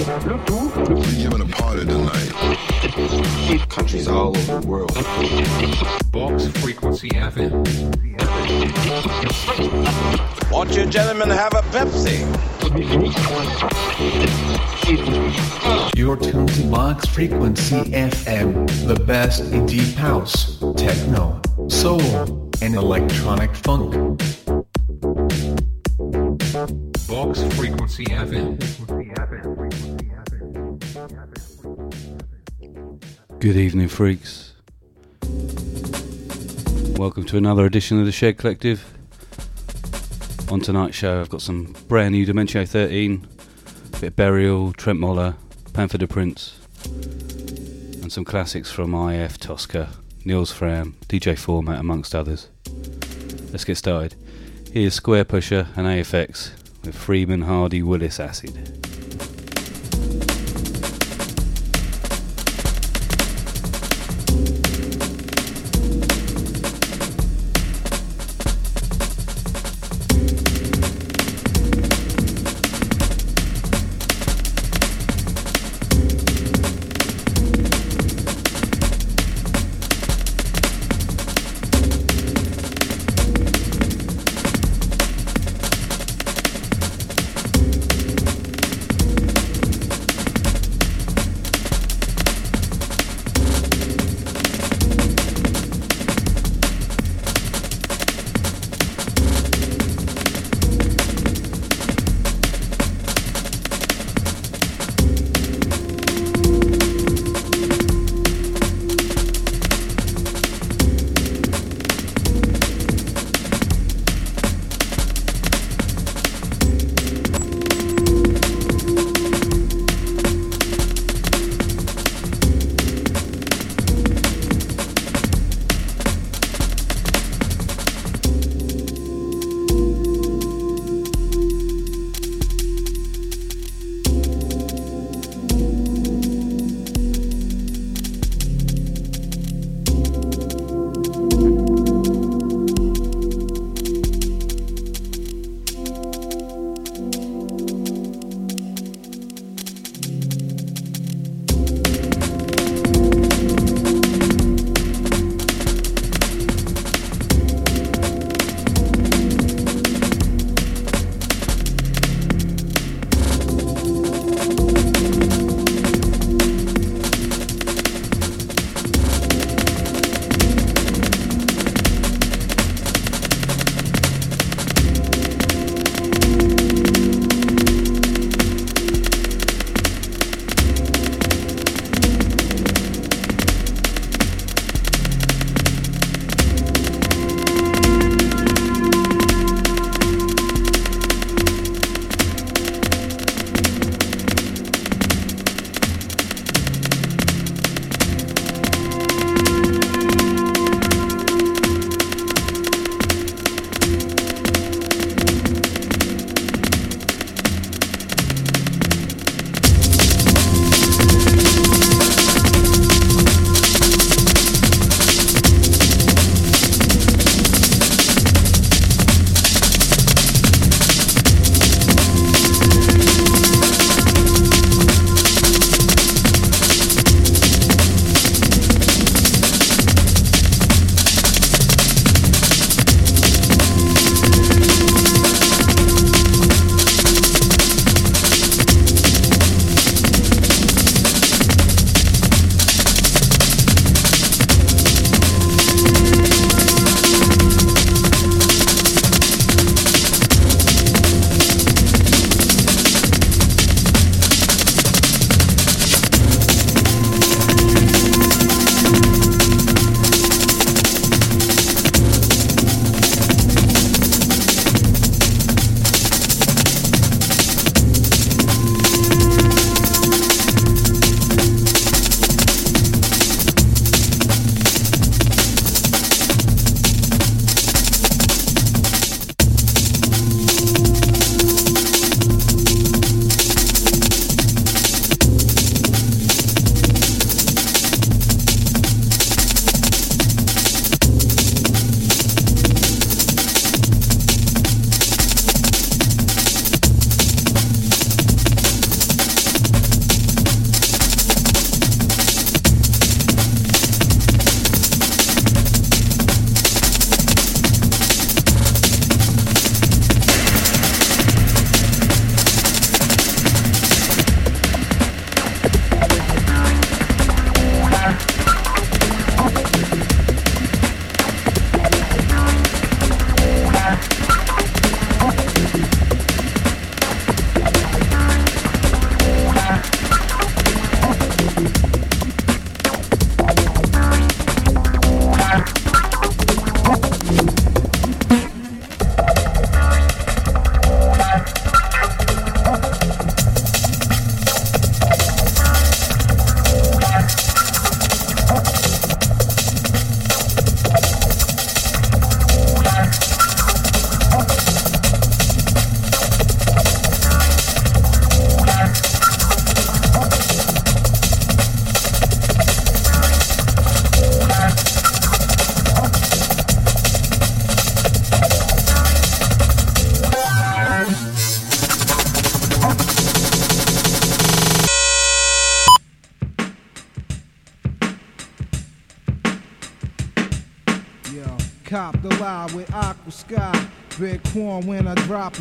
We're giving a party tonight. Countries all over the world. Box Frequency FM. Won't you gentlemen have a Pepsi? You're tuned to Box Frequency FM, the best in deep house, techno, soul, and electronic funk. Box Frequency FM. Good evening, freaks. Welcome to another edition of the Shed Collective. On tonight's show, I've got some brand new Dementio 13, a bit of Burial, Trent Moller, Pantha du Prince, and some classics from IF Tosca, Nils Frahm, DJ Format, amongst others. Let's get started. Here's Squarepusher and AFX with Freeman Hardy Willis Acid.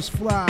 Fly.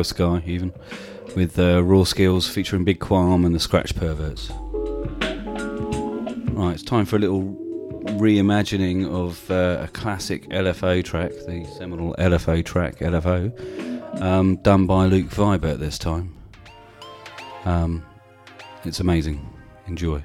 Aquasky, even, with uh, Raw Skills featuring Big Qualm and the Scratch Perverts. Right, it's time for a little reimagining of uh, a classic LFO track, the seminal LFO track, LFO, um, done by Luke Vibert this time. Um, it's amazing. Enjoy.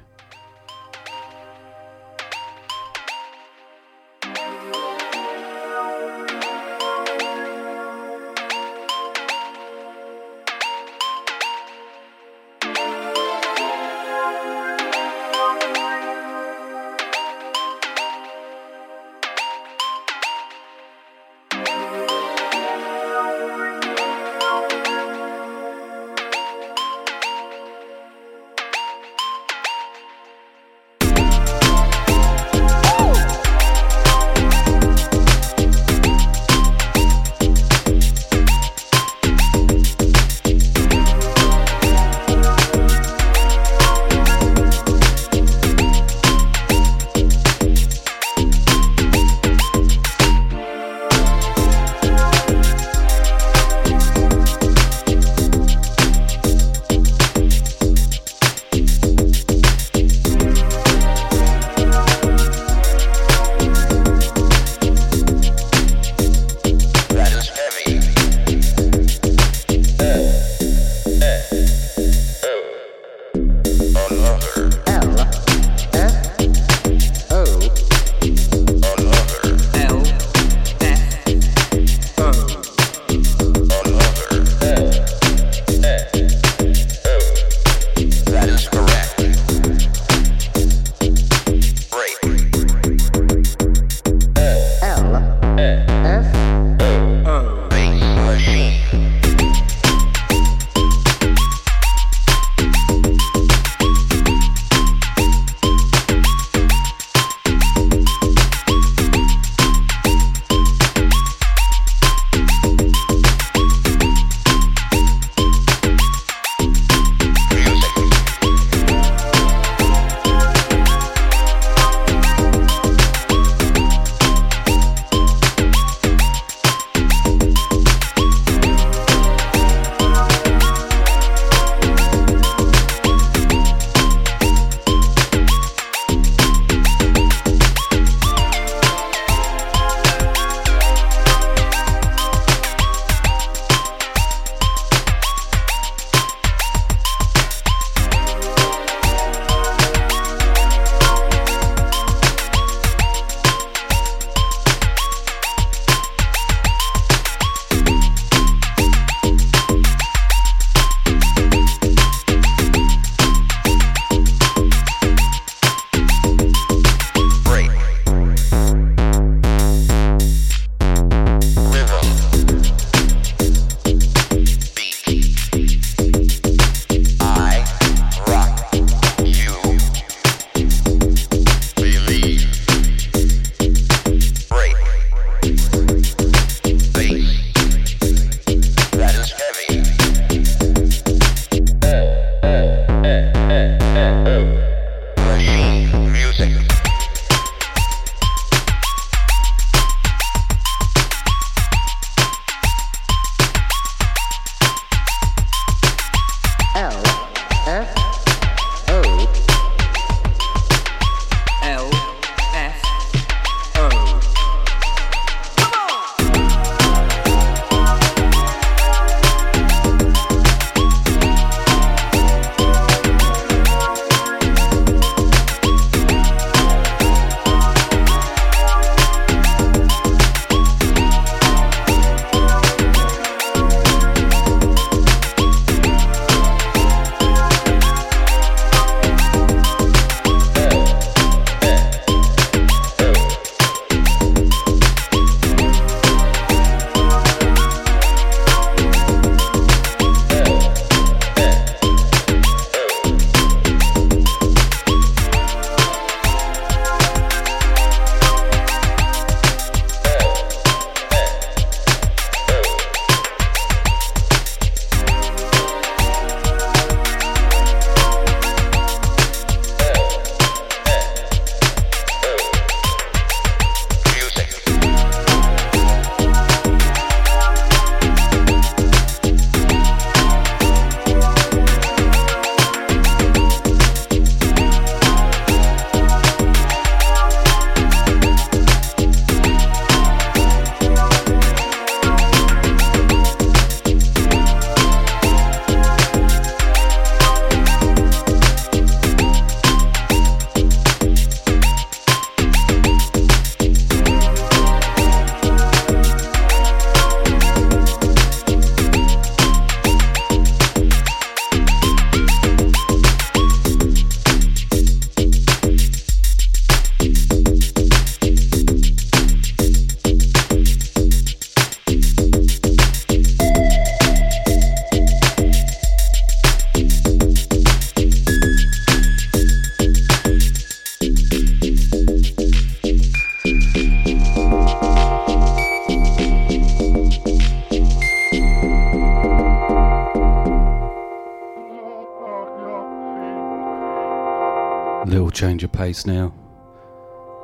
Now.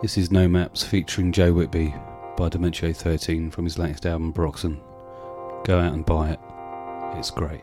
This is No Maps featuring Joe Whitby by Dementio 13 from his latest album Broxen. Go out and buy it, it's great.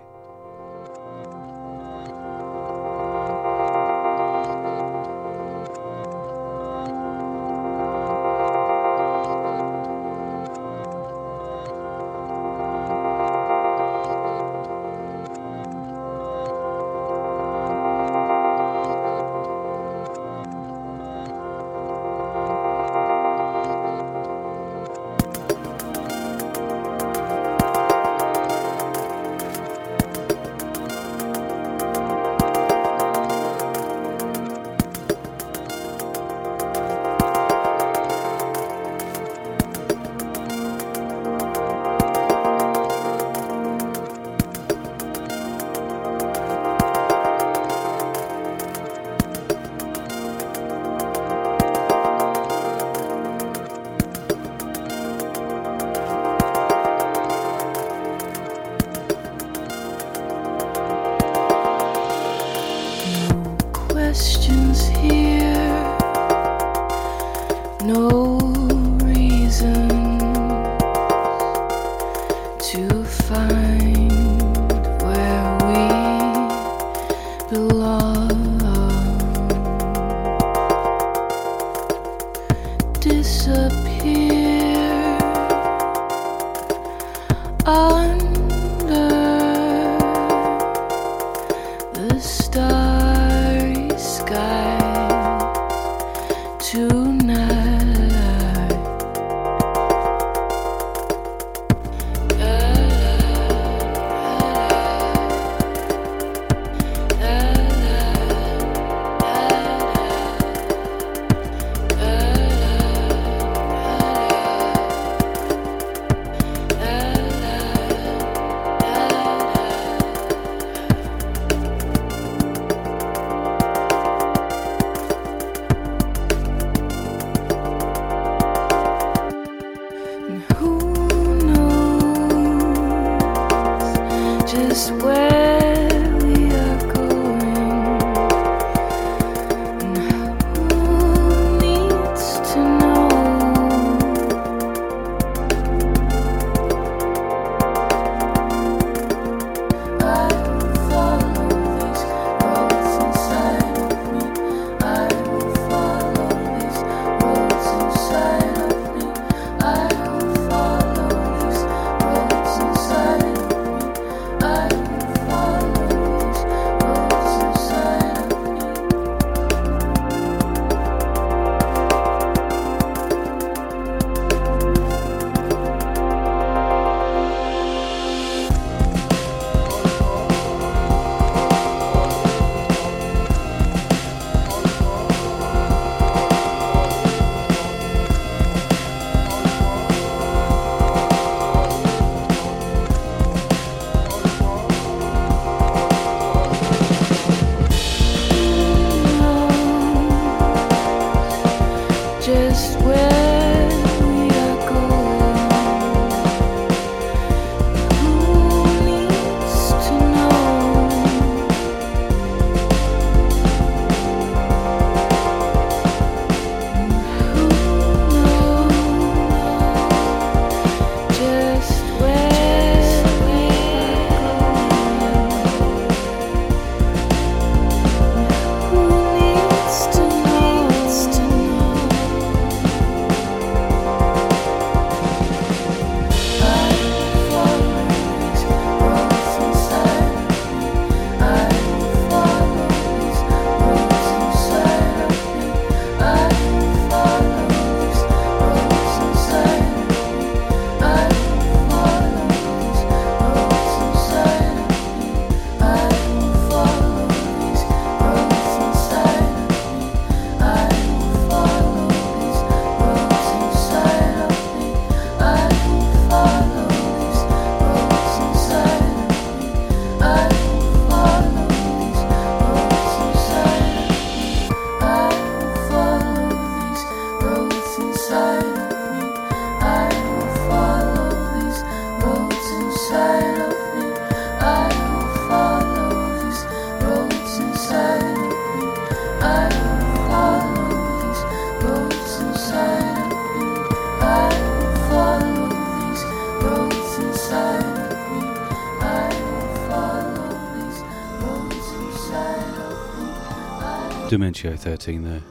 Dementio 13 there.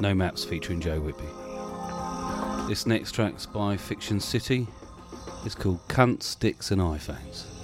No Maps featuring Joe Whitby. This next track's by Fiction City. It's called Cunts, Dicks and iPhones.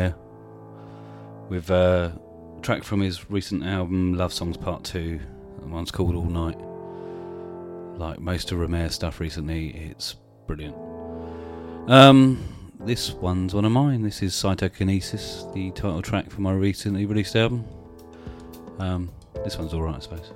Romare with uh, a track from his recent album Love Songs Part 2. The one's called All Night. Like most of Romare stuff recently, it's brilliant. Um, this one's one of mine. This is Cytokinesis, the title track for my recently released album. Um, this one's alright, I suppose.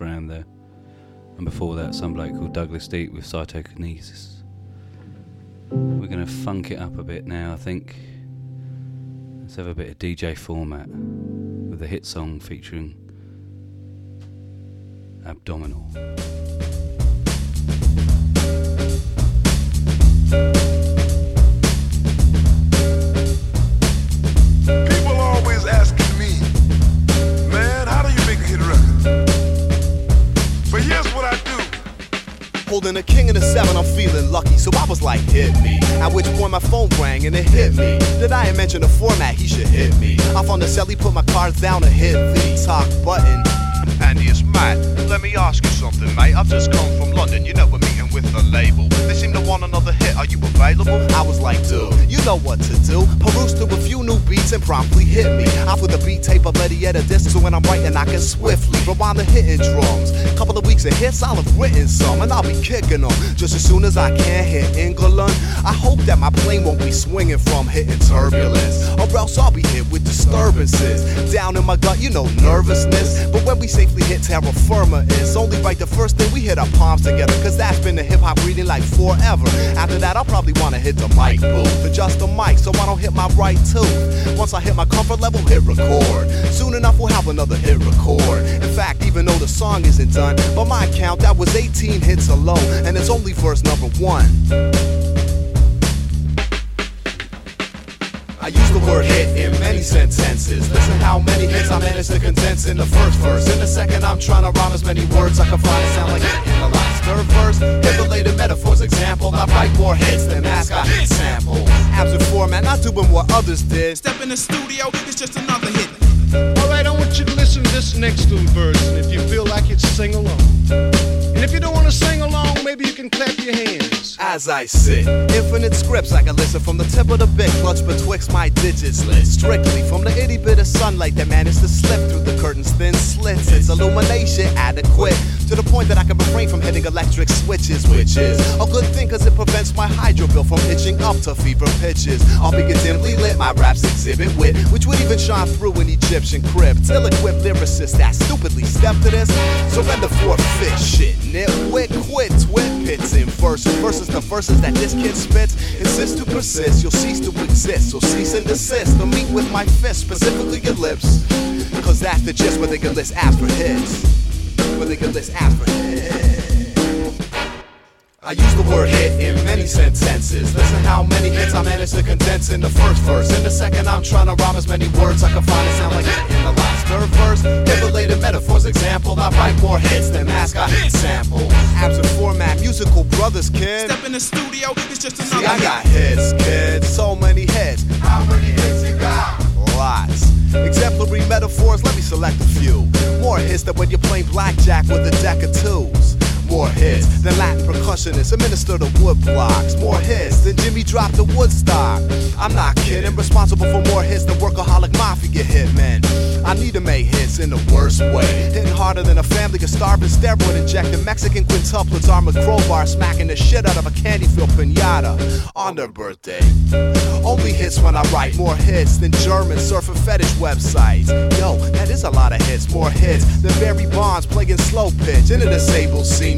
Nils there. And before that, some bloke called Douglas Deep with Cytokinesis. We're going to funk it up a bit now, I think. Let's have a bit of DJ format with a hit song featuring Abdominal. Holding a king in a seven, I'm feeling lucky, so I was like, hit me. At which point my phone rang and it hit me. Did I mention the format? He should hit me. I found the celly, put my cards down and hit the talk button. Andy, it's Matt. Let me ask you something, mate. I've just come from London. You know we're meeting with the label. They seem to want another hit. Are you available? I was like, dude, you know what to do. Peruse through a few new beats and promptly hit me. Off with a beat tape of Eddie at a disc, so when I'm writing, I can swiftly rewind the hitting drums. Couple of weeks of hits, I'll have written some, and I'll be kicking them just as soon as I can hit England. I hope that my plane won't be swinging from hitting turbulence, or else I'll be hit with disturbances. Down in my gut, you know, nervousness. But when we safely hit terra firma, it's only right the first thing we hit our palms together, cause that's been the hip hop reading like forever. After that, I'll probably wanna hit the mic booth, adjust the mic so I don't hit my right tooth. Once I hit my comfort level, hit record. Soon enough, we'll have another hit record. In fact, even though the song isn't done, by my count, that was 18 hits alone, and it's only verse number one. I use the word hit in many sentences. Listen how many hits I managed to condense in the first verse. In the second, I'm trying to rhyme as many words I can find to sound like in the last third verse. Hit related metaphors, example. I write more hits than ask I hit samples. Absent format, not doing what others did. Step in the studio, it's just another hit. You to listen to this next little verse, if you feel like it, sing along. And if you don't want to sing along, maybe you can clap your hands. As I sit, infinite scripts I can listen from the tip of the bit, clutch betwixt my digits lit. Strictly from the itty bit of sunlight that managed to slip through the curtain's thin slits. Its illumination adequate to the point that I can refrain from hitting electric switches, which is a good thing cause it prevents my hydro bill from itching up to fever pitches. I'll be dimly lit, my raps exhibit wit, which would even shine through an Egyptian crib. Till equipped lyricists that stupidly step to this. So Surrender for fish shit, nitwit, quit, twit, pits in verses. Versus the verses that this kid spits. Insist to persist, you'll cease to exist. So cease and desist to meet with my fist, specifically your lips. Cause that's the gist where they can list for hits. Where they can list for hits. I use the word hit in many sentences. Listen how many hits I managed to condense in the first verse. In the second, I'm trying to rhyme as many words I can find It sound like hit in the last third verse. Hit related metaphors, example. I write more hits than ask I hit sample. Absent format, musical brothers, kid. Step in the studio, it's just See, another I got hits, kid. So many hits. How many hits you got? Lots. Exemplary metaphors, let me select a few. More hits than when you're playing blackjack with a deck of twos. More hits than Latin percussionists administer the wood blocks. More hits than Jimi dropped the Woodstock. I'm not kidding, responsible for more hits than workaholic mafia hitmen. I need to make hits in the worst way. Hitting harder than a family can starving steroid injecting Mexican quintuplets armored crowbar smacking the shit out of a candy filled pinata on their birthday. Only hits when I write more hits than German surf and fetish websites. Yo, that is a lot of hits, more hits than Barry Bonds playing slow pitch in a disabled seniors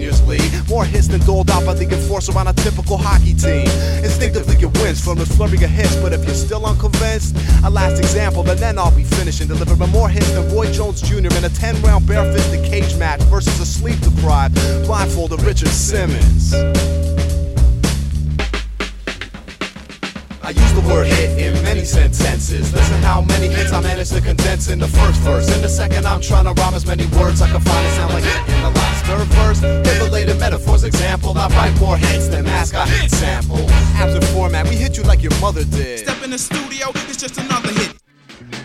More hits than doled out by the enforcer on a typical hockey team. Instinctively it wins from the flurry of hits, but if you're still unconvinced, a last example, and then I'll be finished and delivering more hits than Roy Jones Jr. in a 10 round barefisted cage match versus a sleep deprived, blindfolded Richard Simmons. I use the word hit in many sentences. Listen how many hits I managed to condense in the first verse. In the second, I'm trying to rhyme as many words I can find to sound like hit in the last third verse. Hit related metaphors, example. I write more hits than ask I hit sample. Absent format, we hit you like your mother did. Step in the studio, it's just another hit.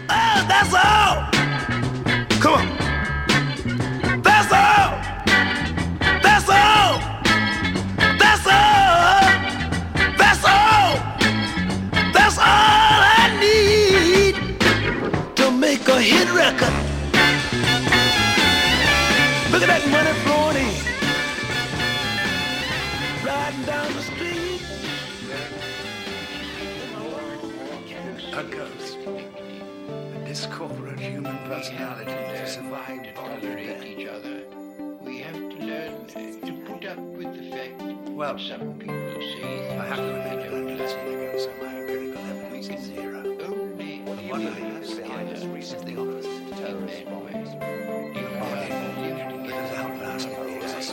Oh, that's all. hit record. Look at that money flowing in. Riding down the street. Human personality to survive tolerate each other. We have to learn to put up with the fact well, some people say I have to admit, I'm not to so my critical evidence is zero communities behind us recently offers terrorist bombings. Equality gives out vast progress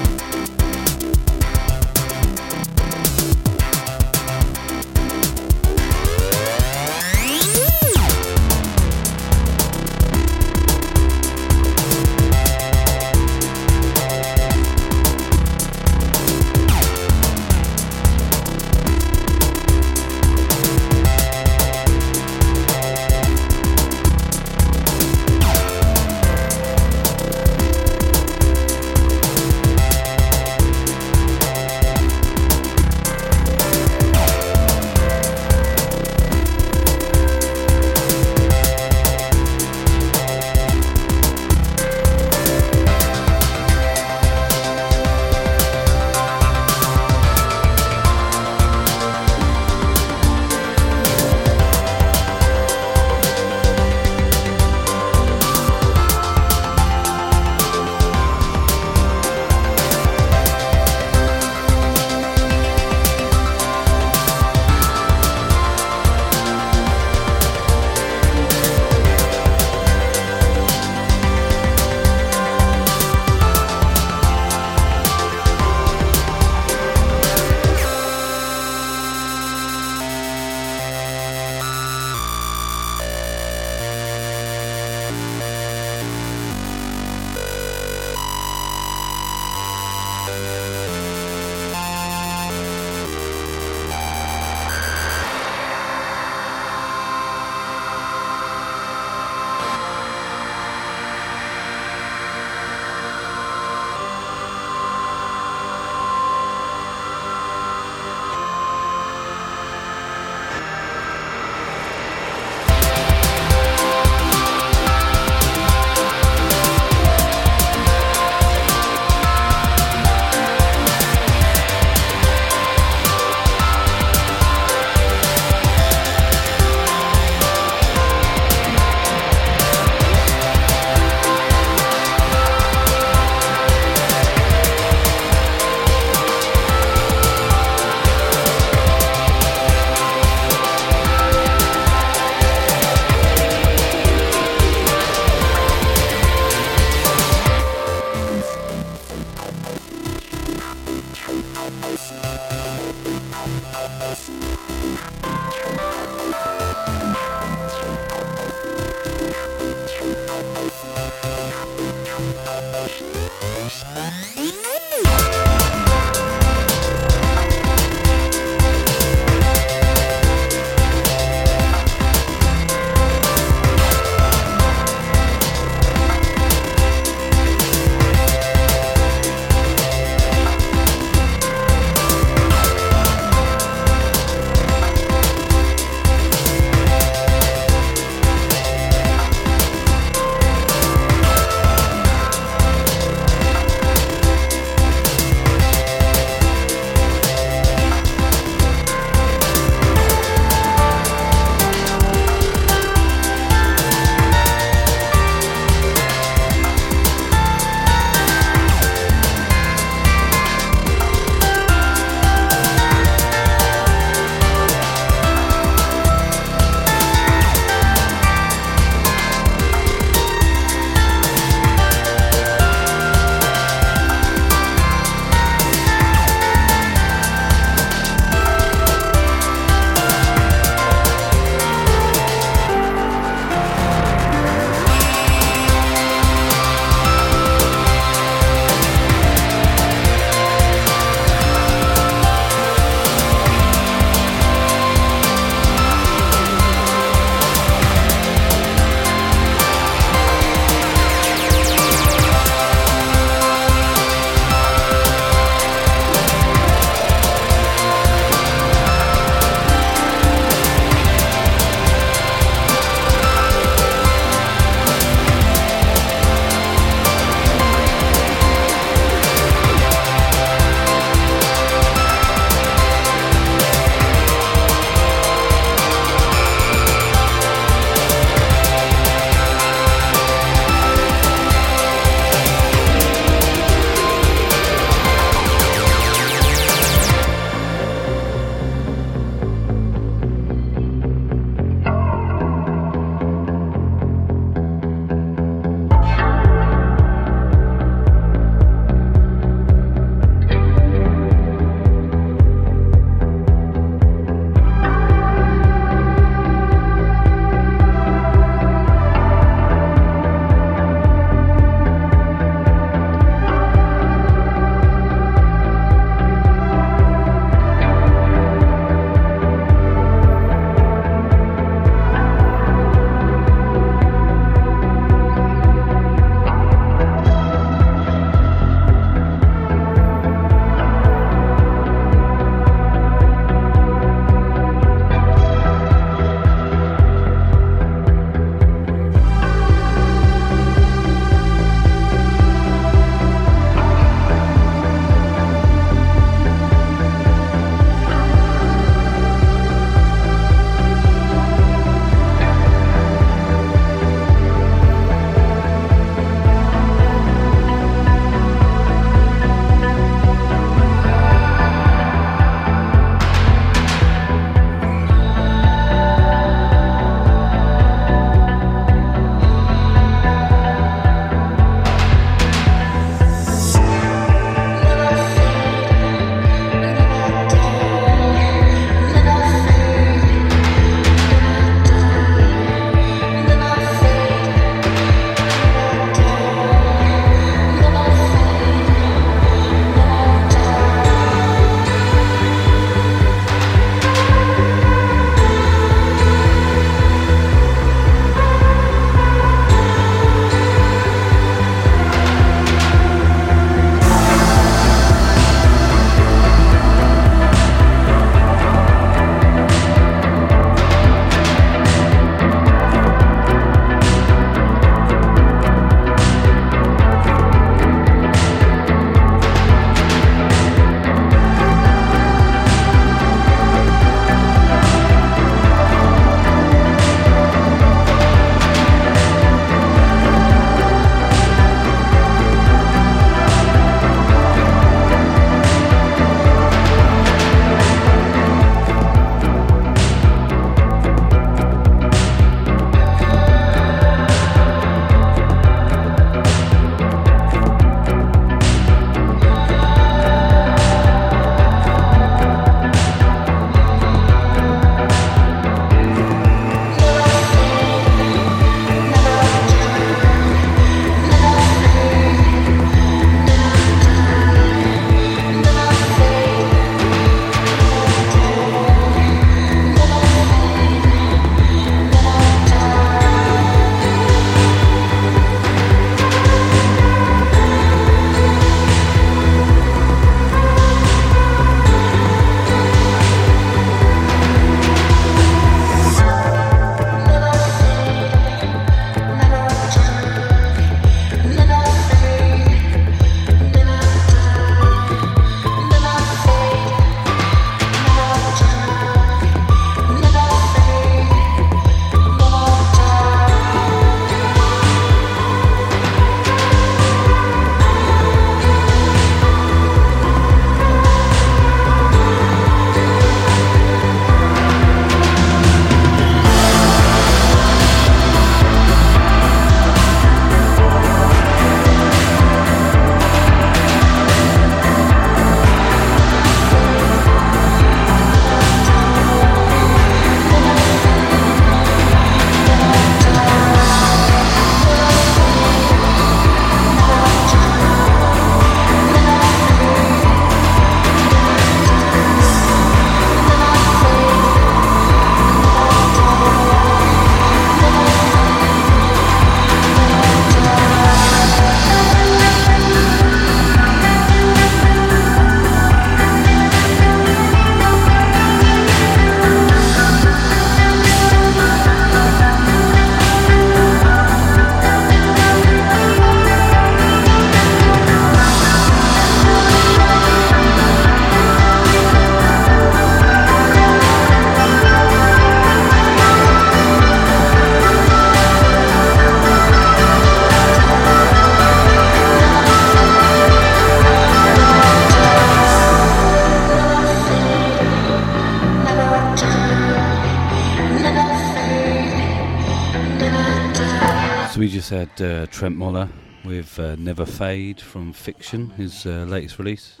Trentemøller with uh, Never Fade from Fixion, his uh, latest release.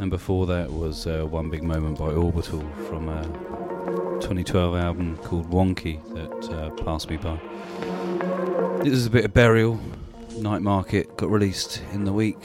And before that was uh, One Big Moment by Orbital from a 2012 album called Wonky that uh, passed me by. This is a bit of Burial. Night Market got released in the week.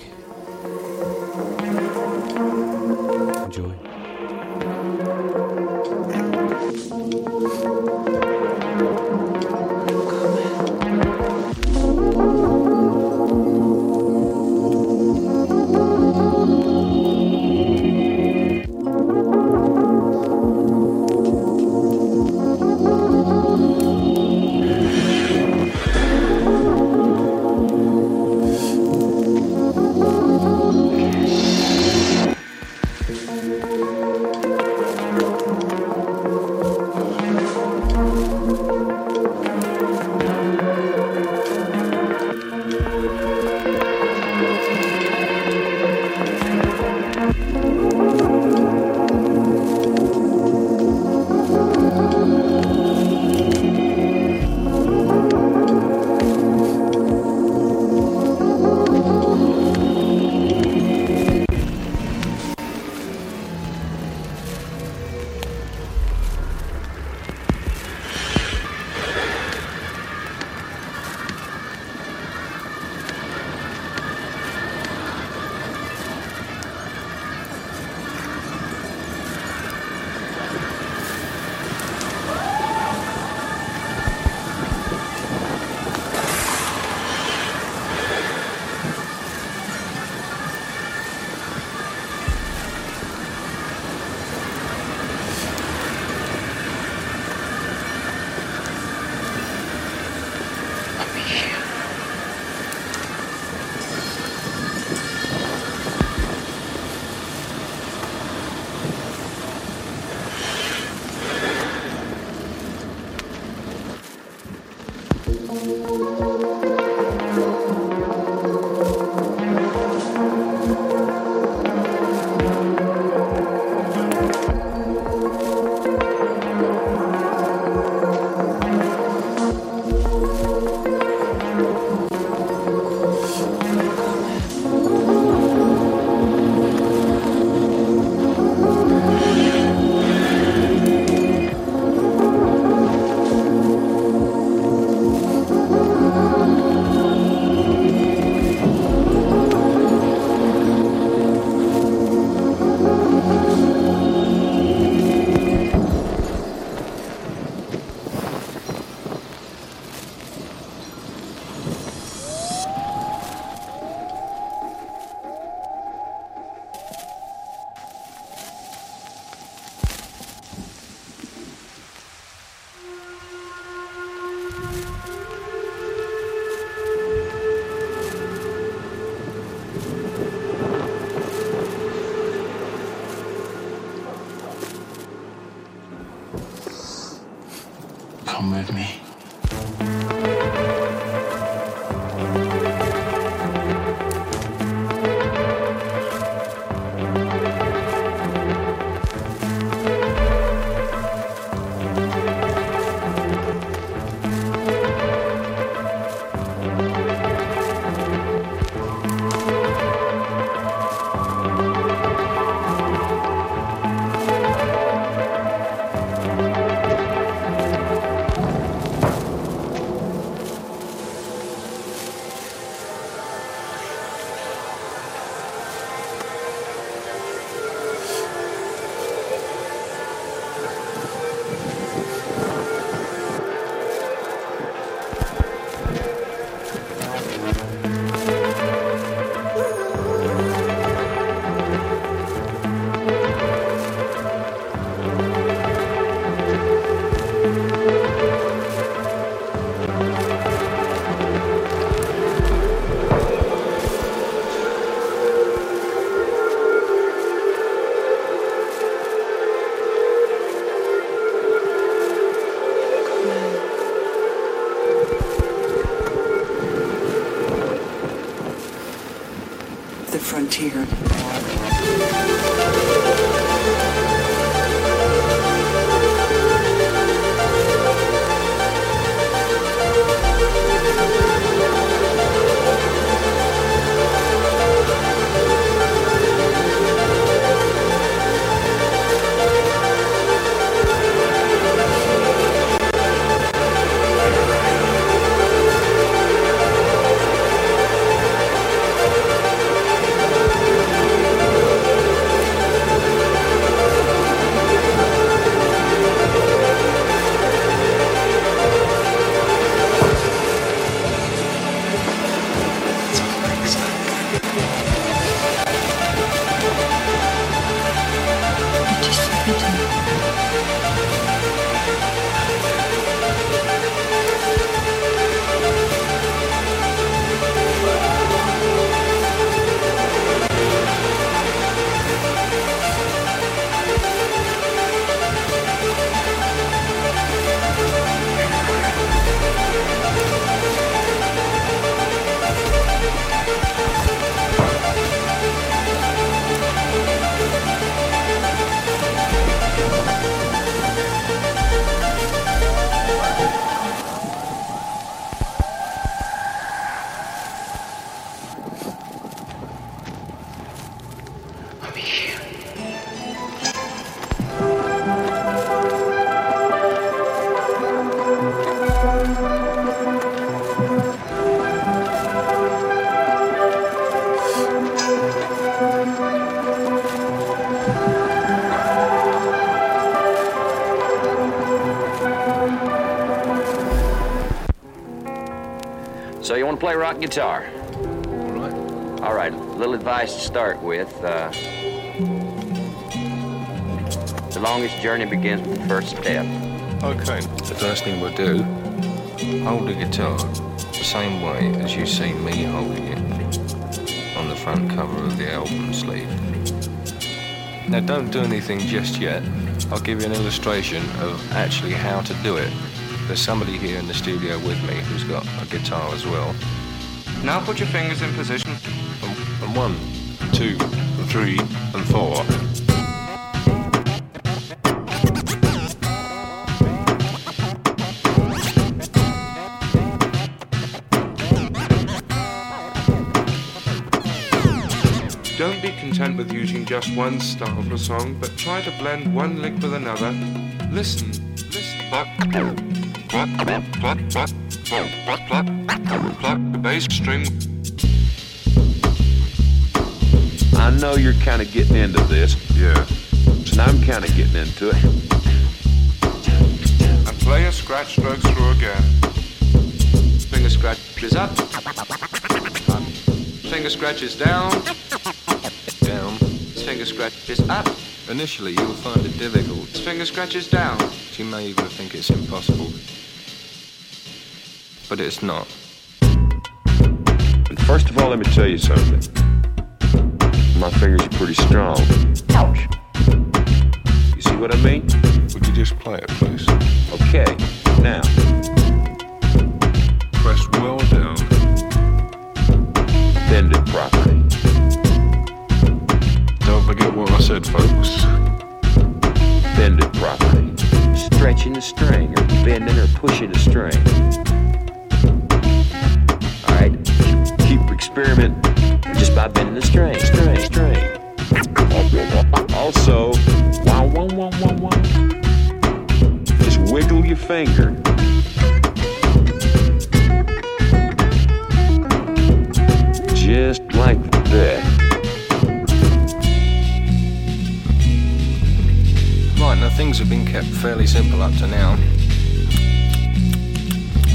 The guitar. All right. All right, a little advice to start with. Uh, the longest journey begins with the first step. Okay. The first thing we'll do, hold the guitar the same way as you see me holding it on the front cover of the album sleeve. Now don't do anything just yet. I'll give you an illustration of actually how to do it. There's somebody here in the studio with me who's got a guitar as well. Now put your fingers in position. And, one, two, and three, and four. Don't be content with using just one style for a song, but try to blend one lick with another. Listen, listen pluck the bass string. I know you're kind of getting into this. Yeah. And I'm kind of getting into it. And play a scratch stroke through again. Finger scratches up. Finger scratches down. Down. Finger scratches up. Initially, you'll find it difficult. Finger scratches down. You may even think it's impossible. But it's not. And first of all, let me tell you something. My fingers are pretty strong. Ouch. You see what I mean? Would you just play it, please? Okay. Now. Press well down. Bend it properly. Don't forget what I said, folks. Bend it properly. Stretching the string, or bending or pushing the string. Keep experimenting just by bending the string, string, string. Also. Just wiggle your finger. Just like that. Right, now things have been kept fairly simple up to now.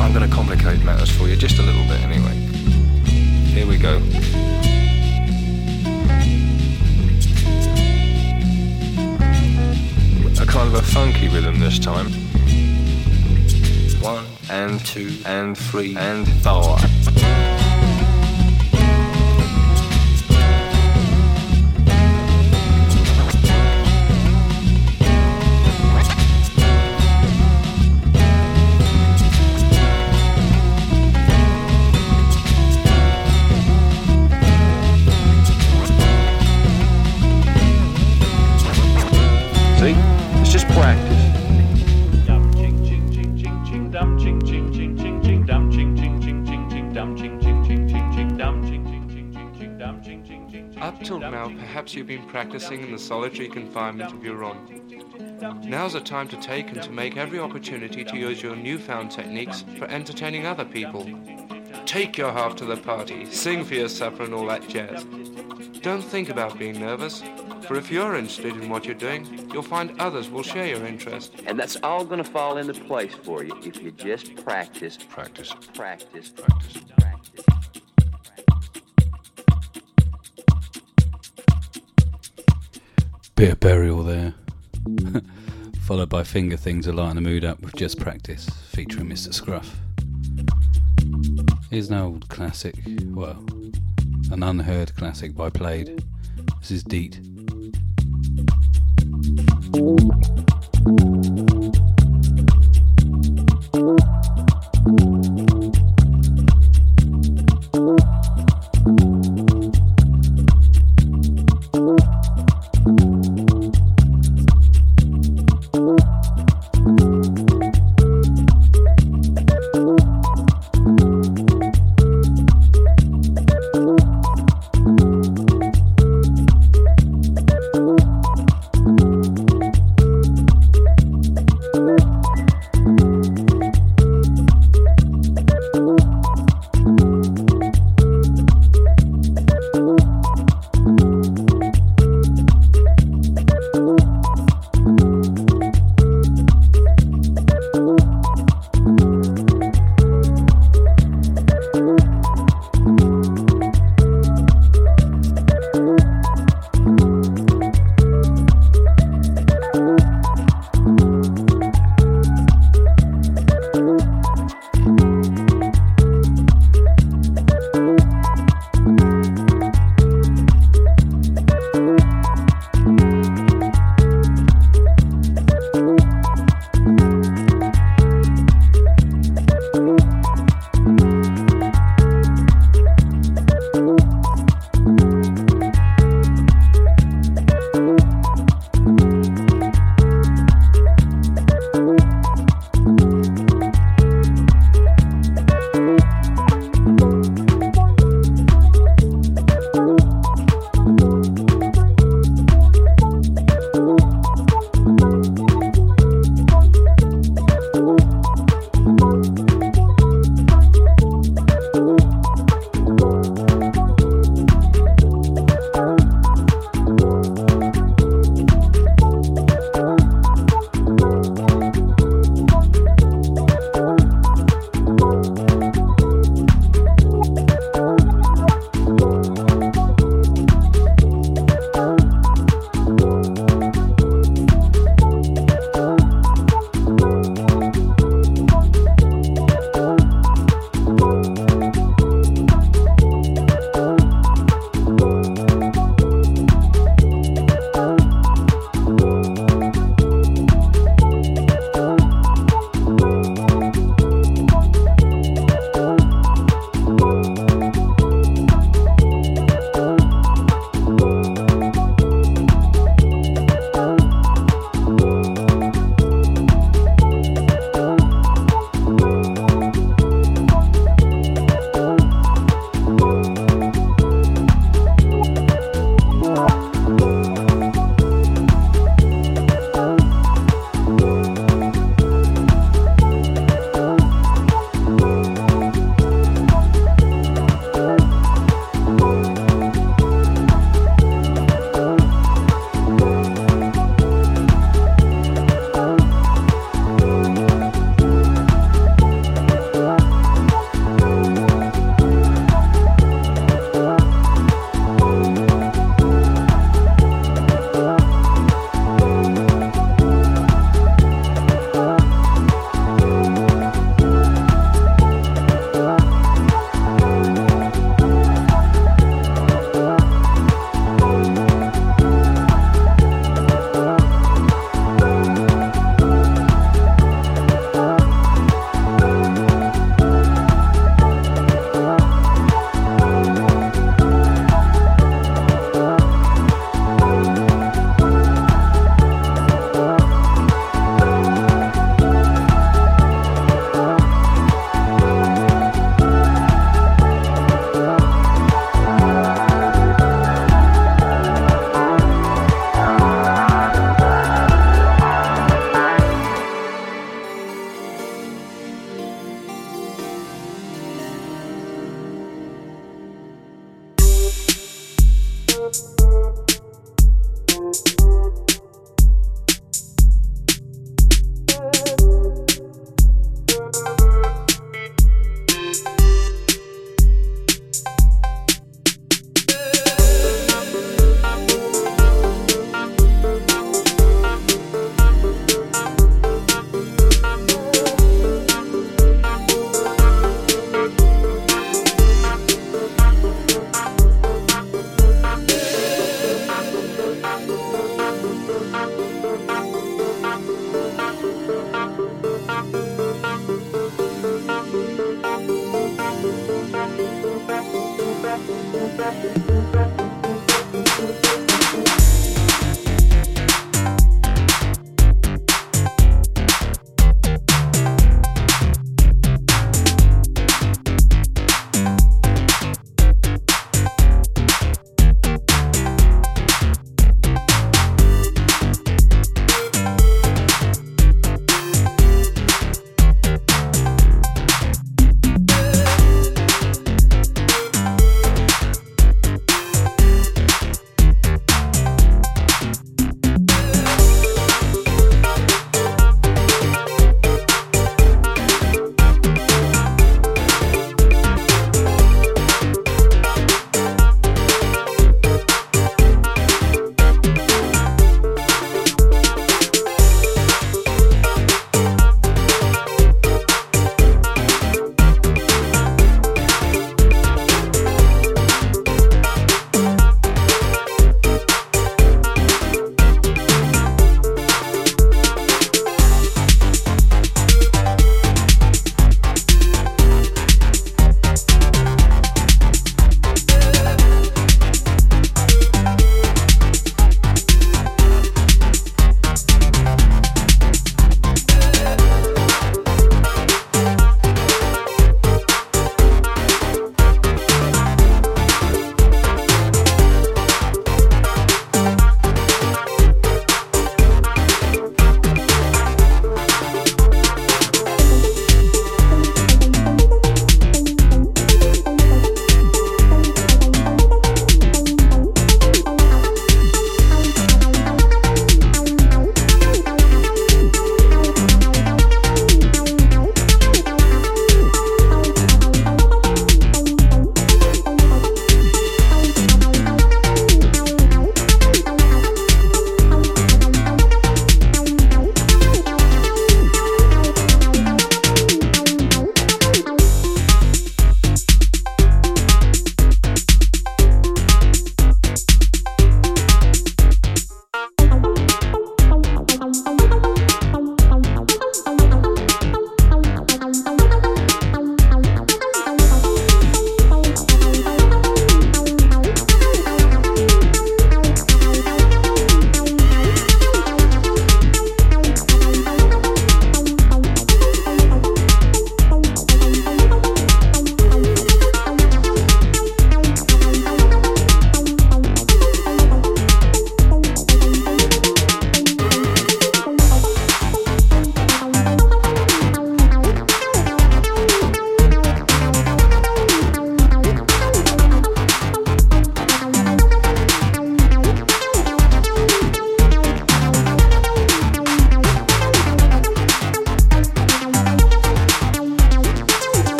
I'm going to complicate matters for you just a little bit anyway. Here we go. A kind of a funky rhythm this time. One and two and three and four. Practicing in the solitary confinement of your room. Now's the time to take and to make every opportunity to use your newfound techniques for entertaining other people. Take your half to the party, sing for your supper and all that jazz. Don't think about being nervous, for if you're interested in what you're doing, you'll find others will share your interest. And that's all gonna fall into place for you if you just practice. Practice. Practice. Practice. Bit of burial there. Followed by Finger Things to lighten the mood up with Just Practice, featuring Mr. Scruff. Here's an old classic, well, an unheard classic by Plaid. This is Deet.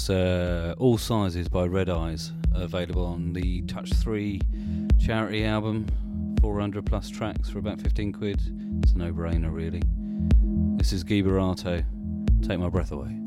Was uh, All Sizes by Red Eyes, available on the Touch 3 charity album. 400 plus tracks for about 15 quid. It's a no brainer, really. This is Gui Boratto. Take my breath away.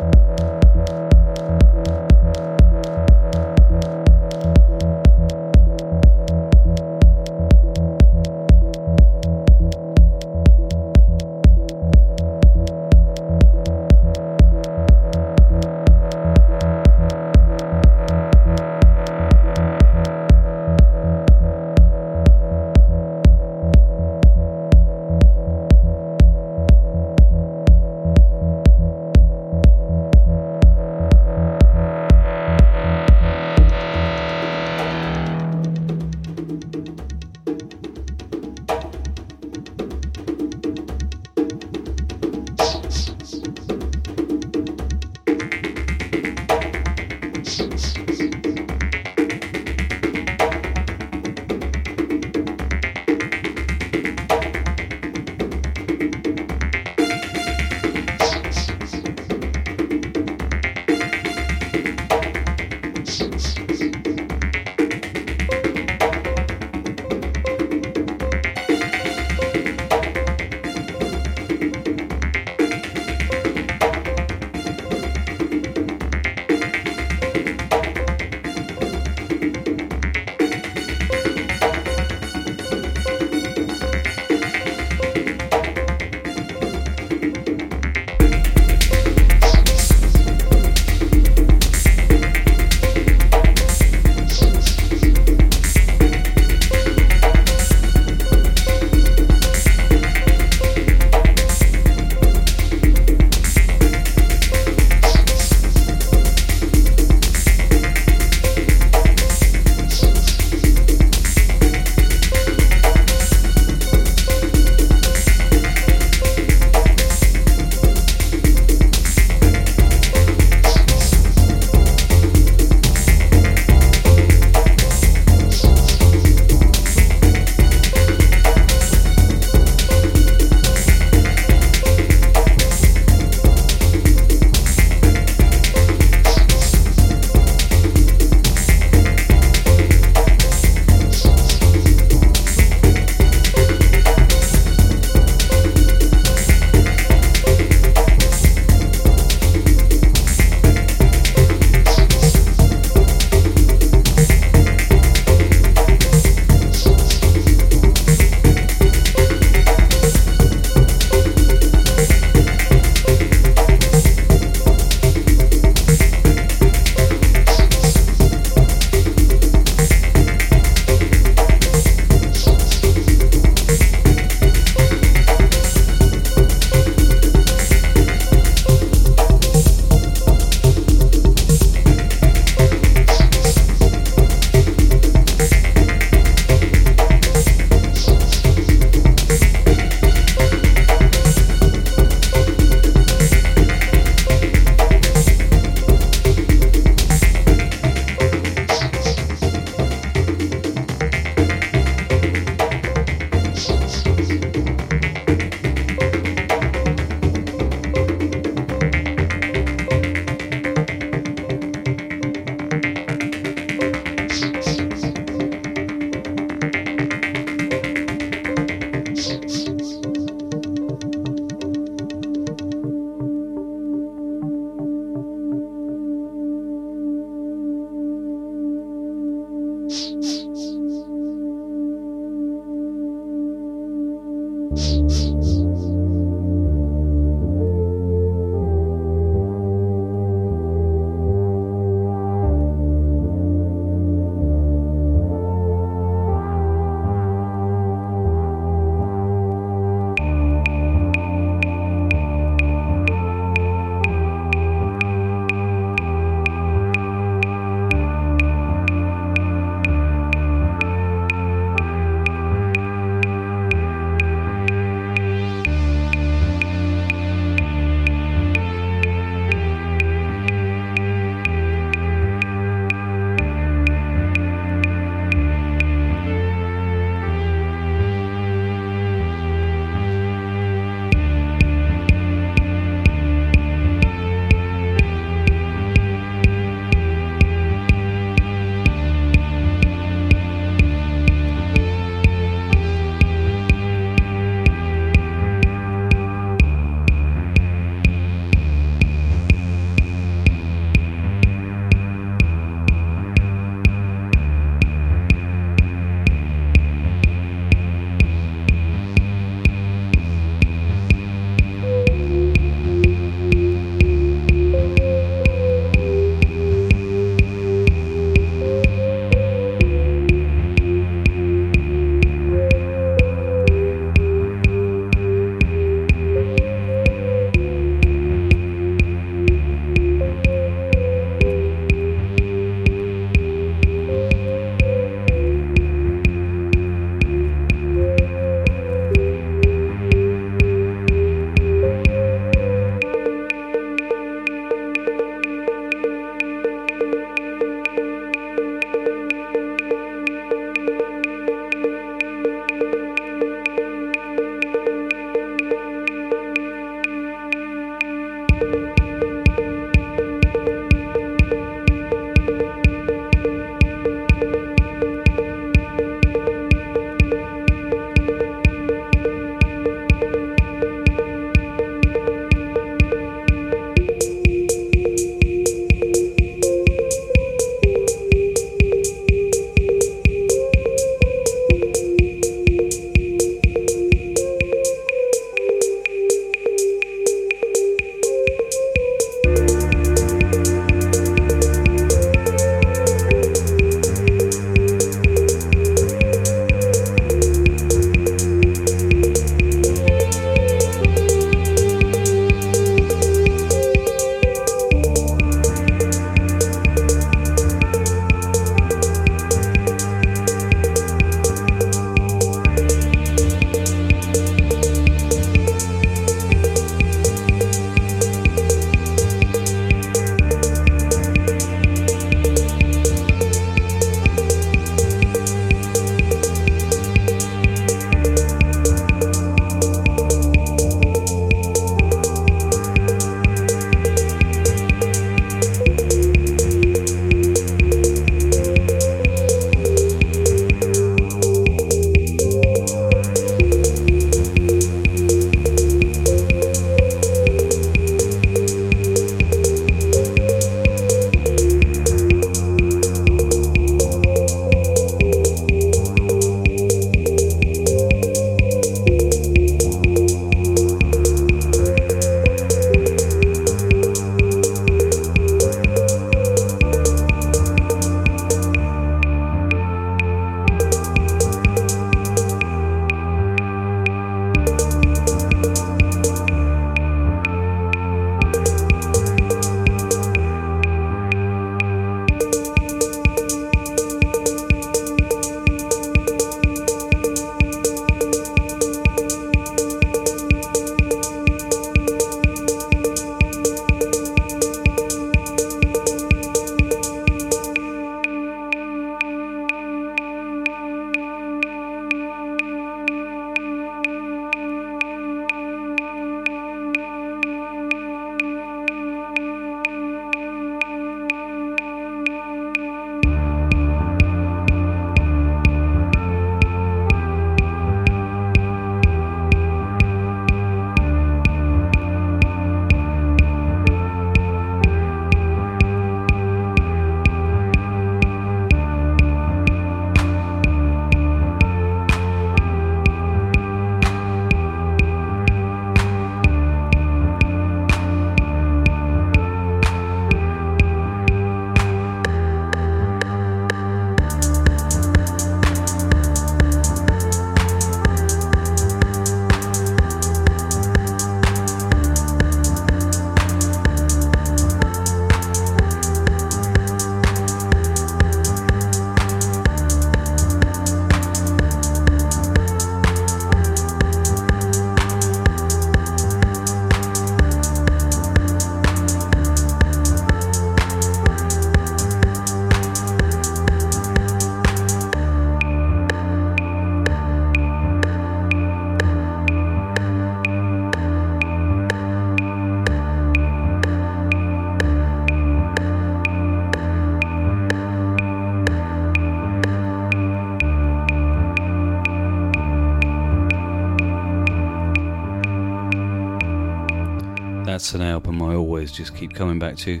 I always just keep coming back to.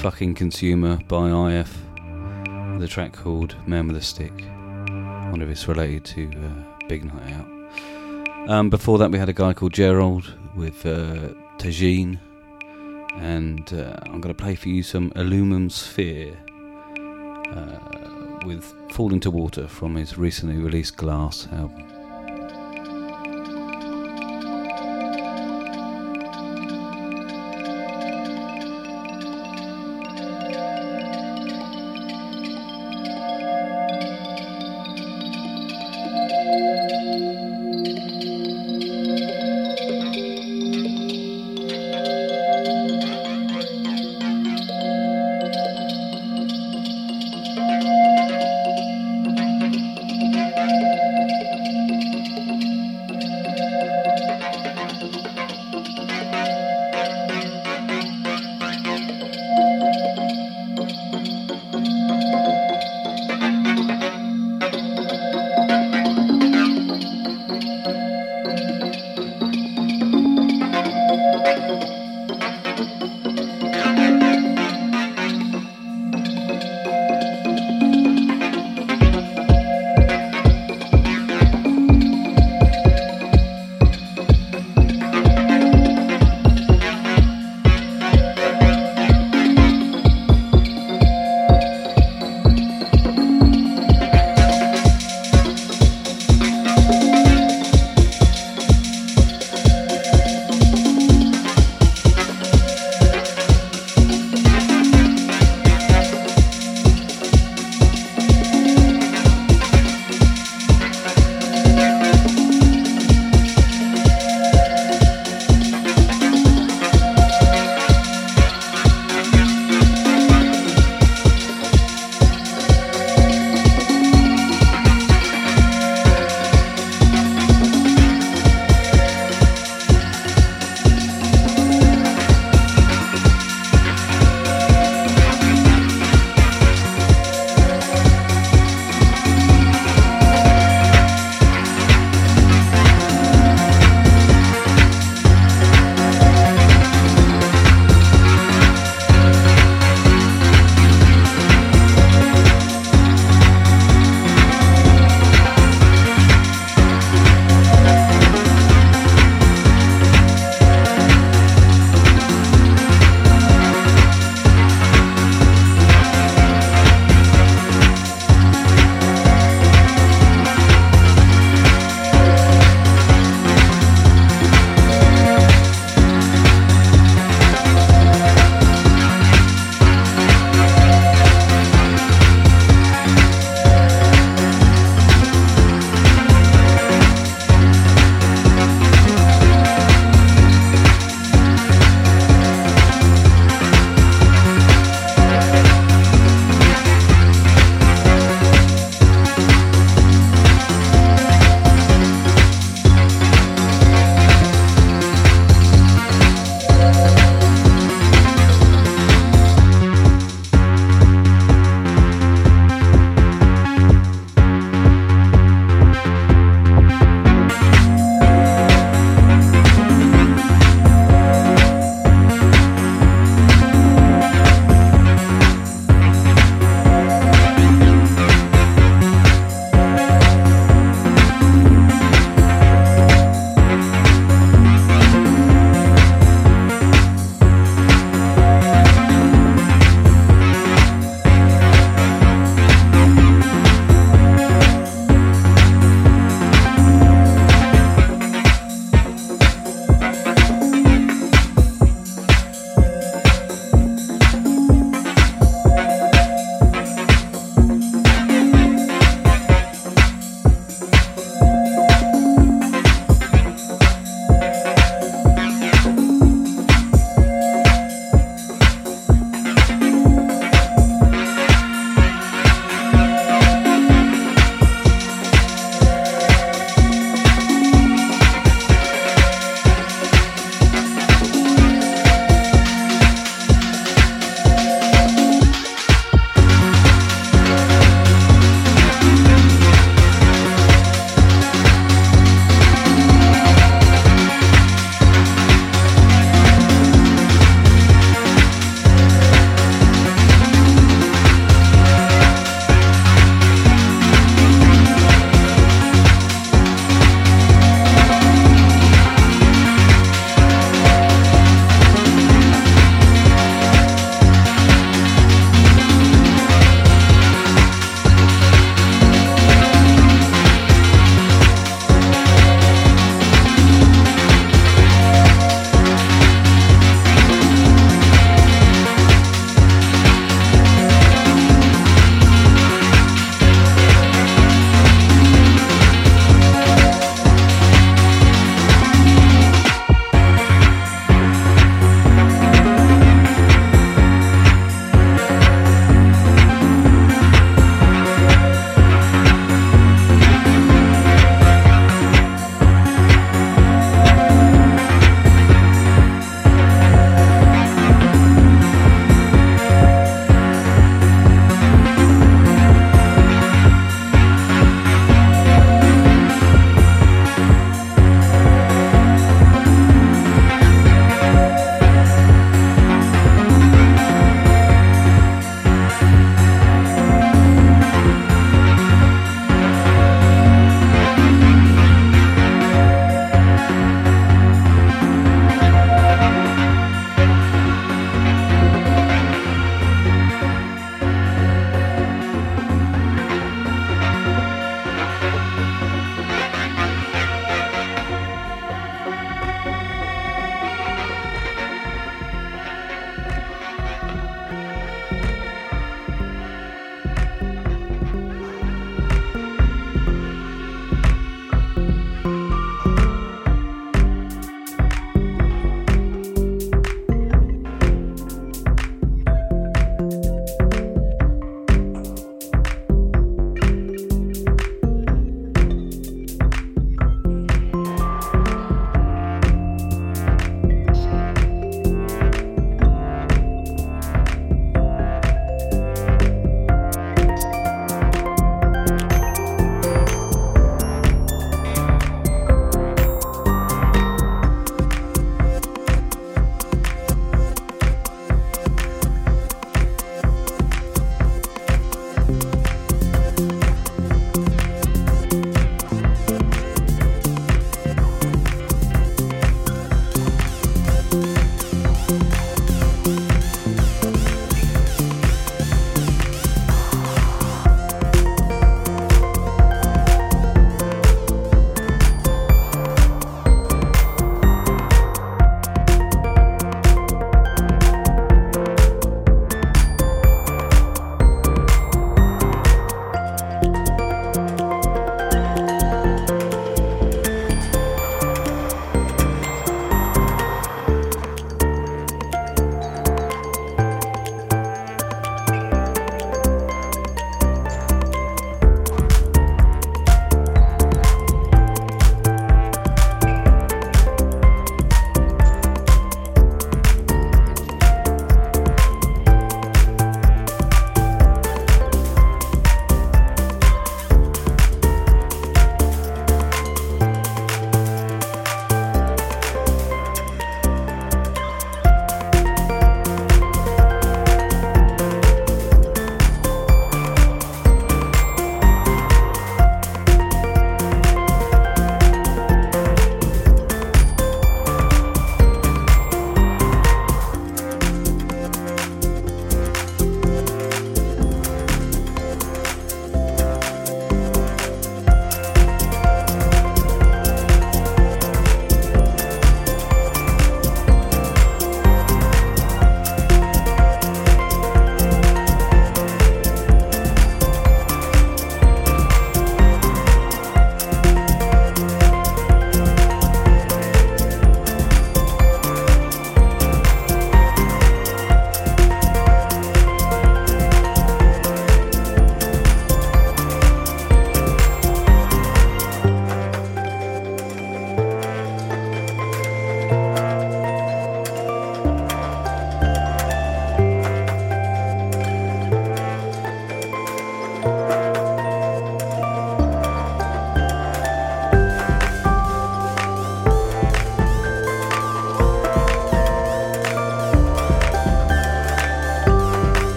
Fucking Consumer by IF. the track called Man with a Stick. I wonder if it's related to uh, Big Night Out. Um, before that, we had a guy called Gerald with uh, Tajine. And uh, I'm going to play for you some Aluminum Sphere uh, with Fall into Water from his recently released Glass album.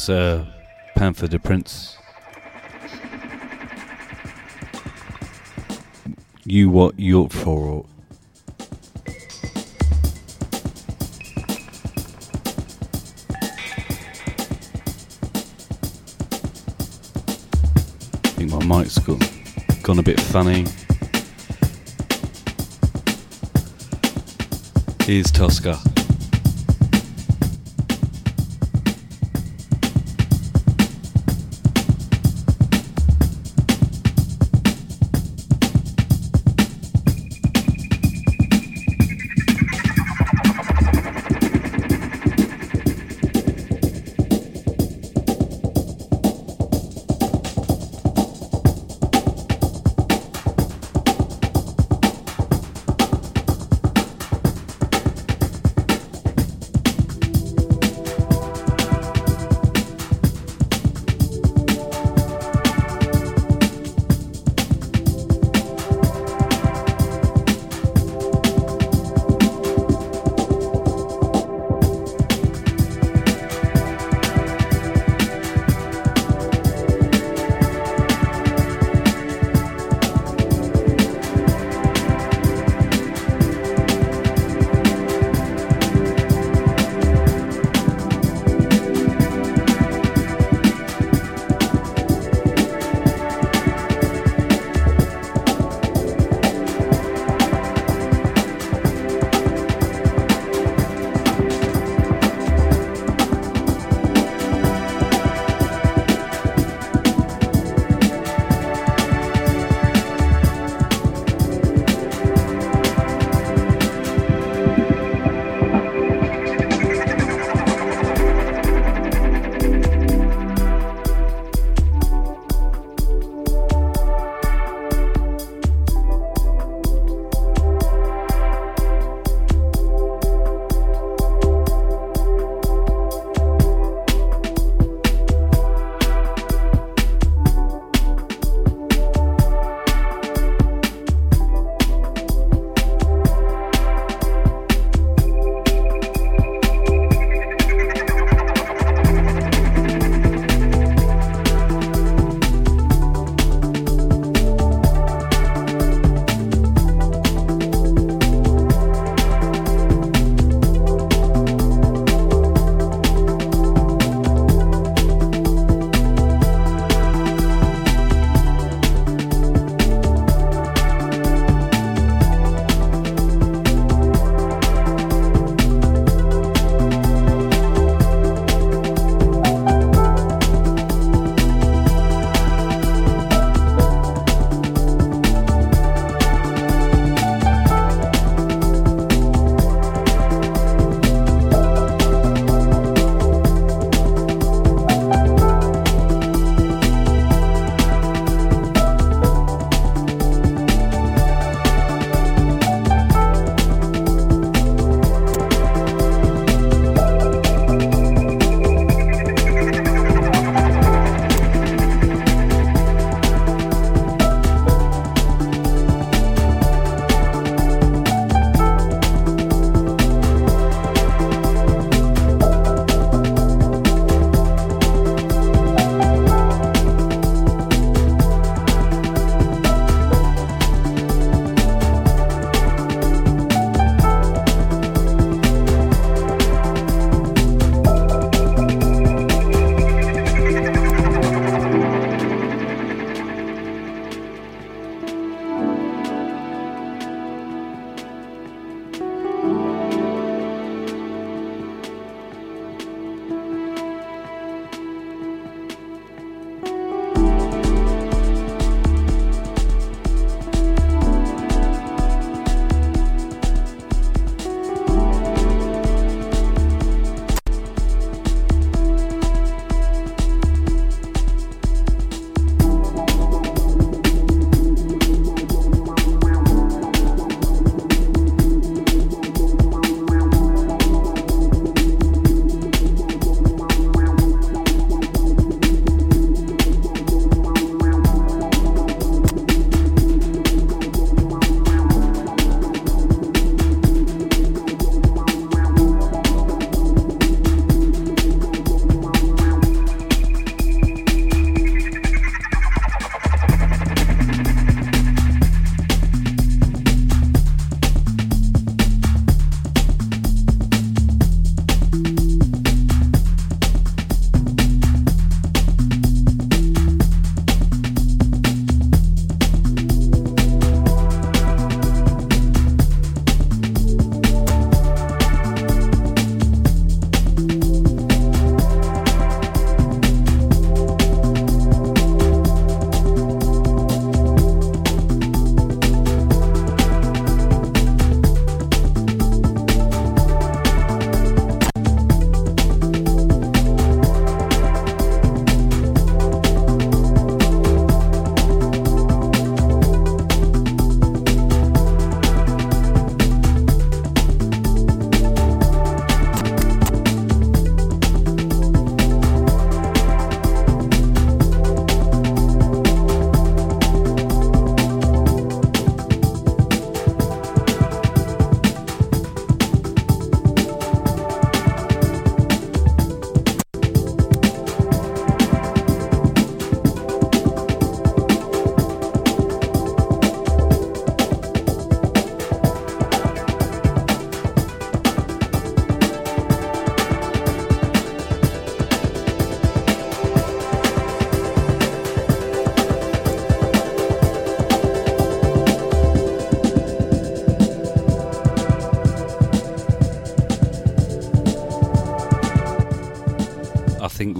Was uh, Pantha du Prince. You what you're for? I think my mic's gone, gone a bit funny. Here's Tosca.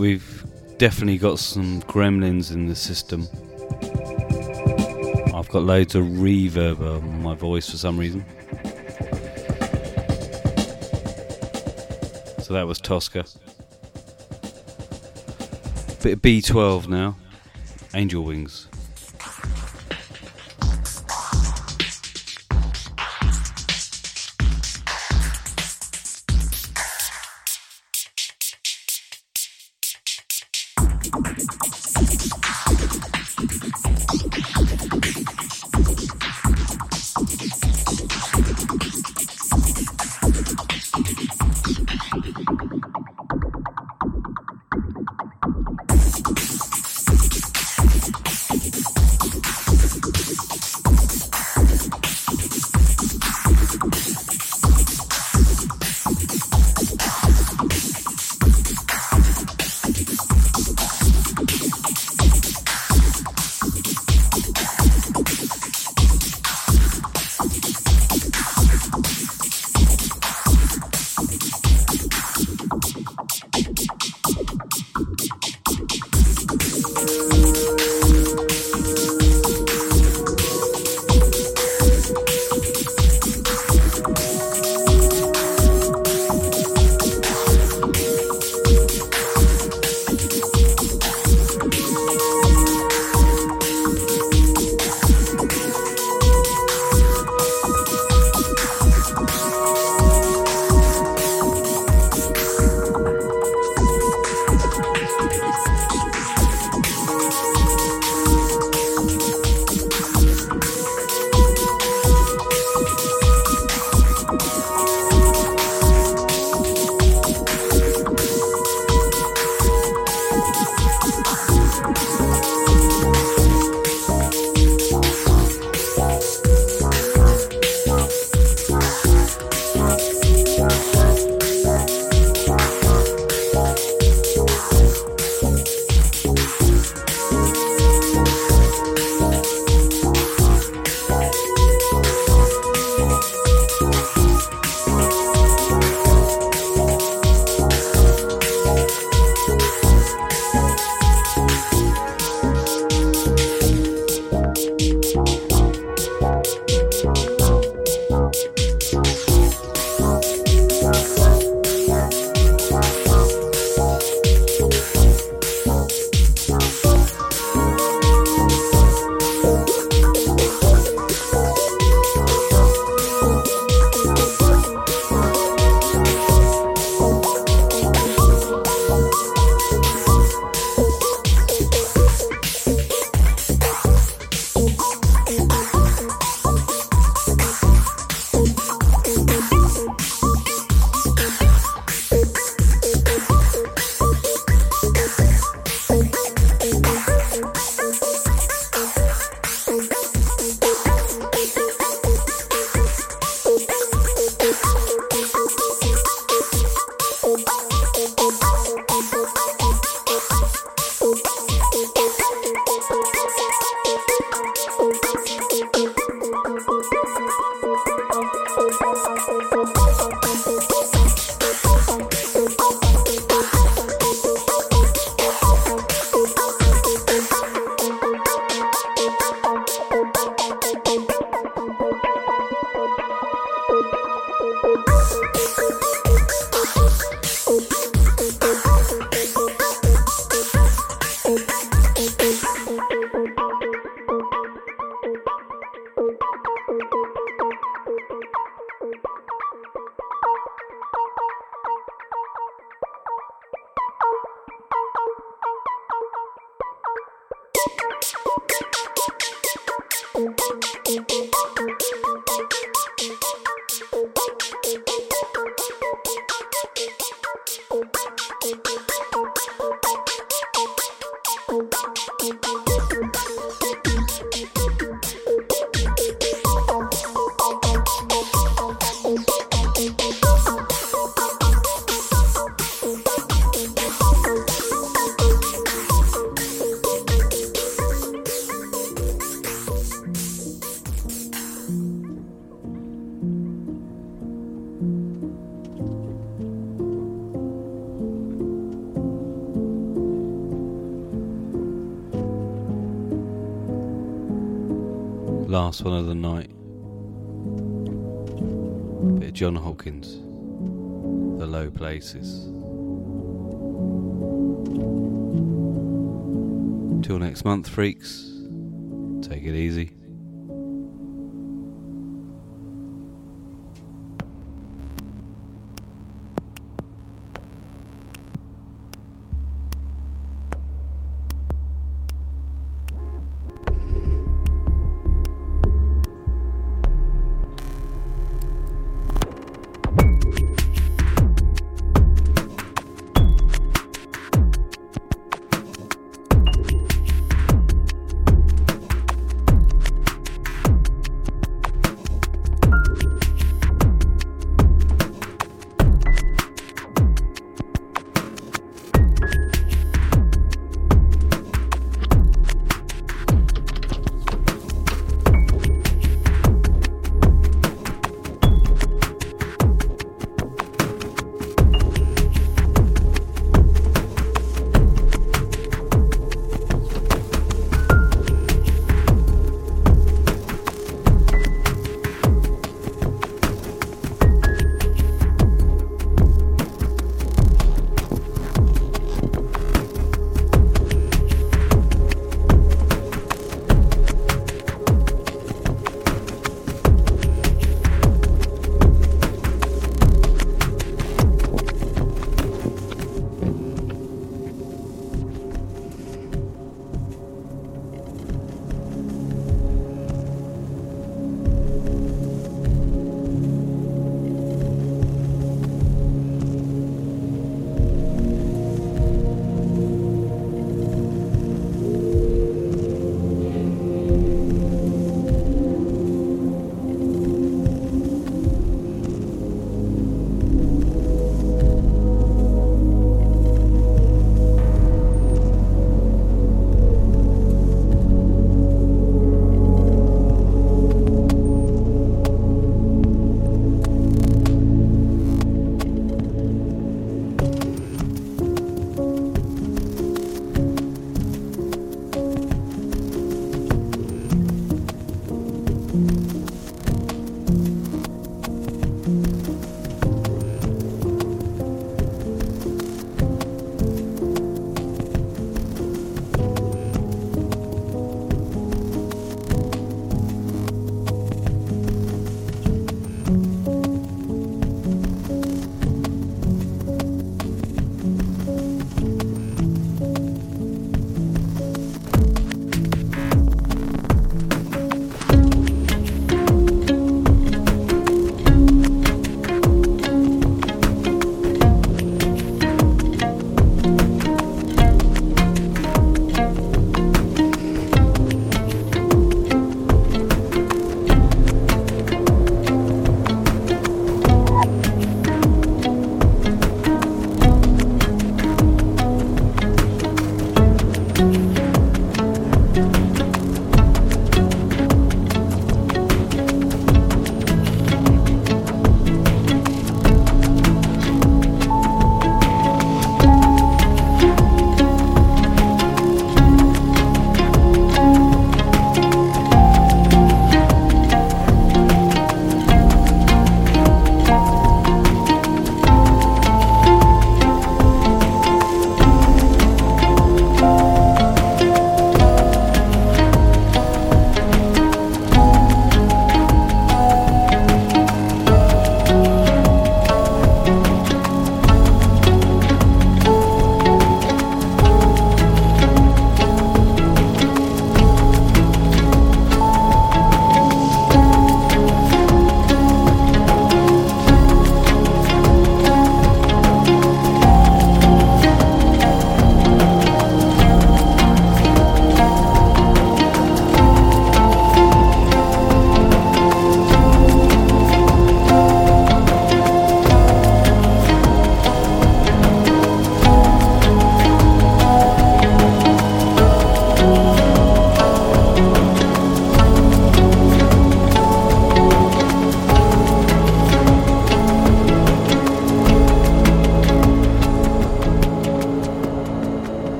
We've definitely got some gremlins in the system. I've got loads of reverb on my voice for some reason. So that was Tosca. Bit of B12 now. Angel Wings. Last one of the night. Bit of Jon Hopkins. The Low Places. Till next month, freaks. Take it easy.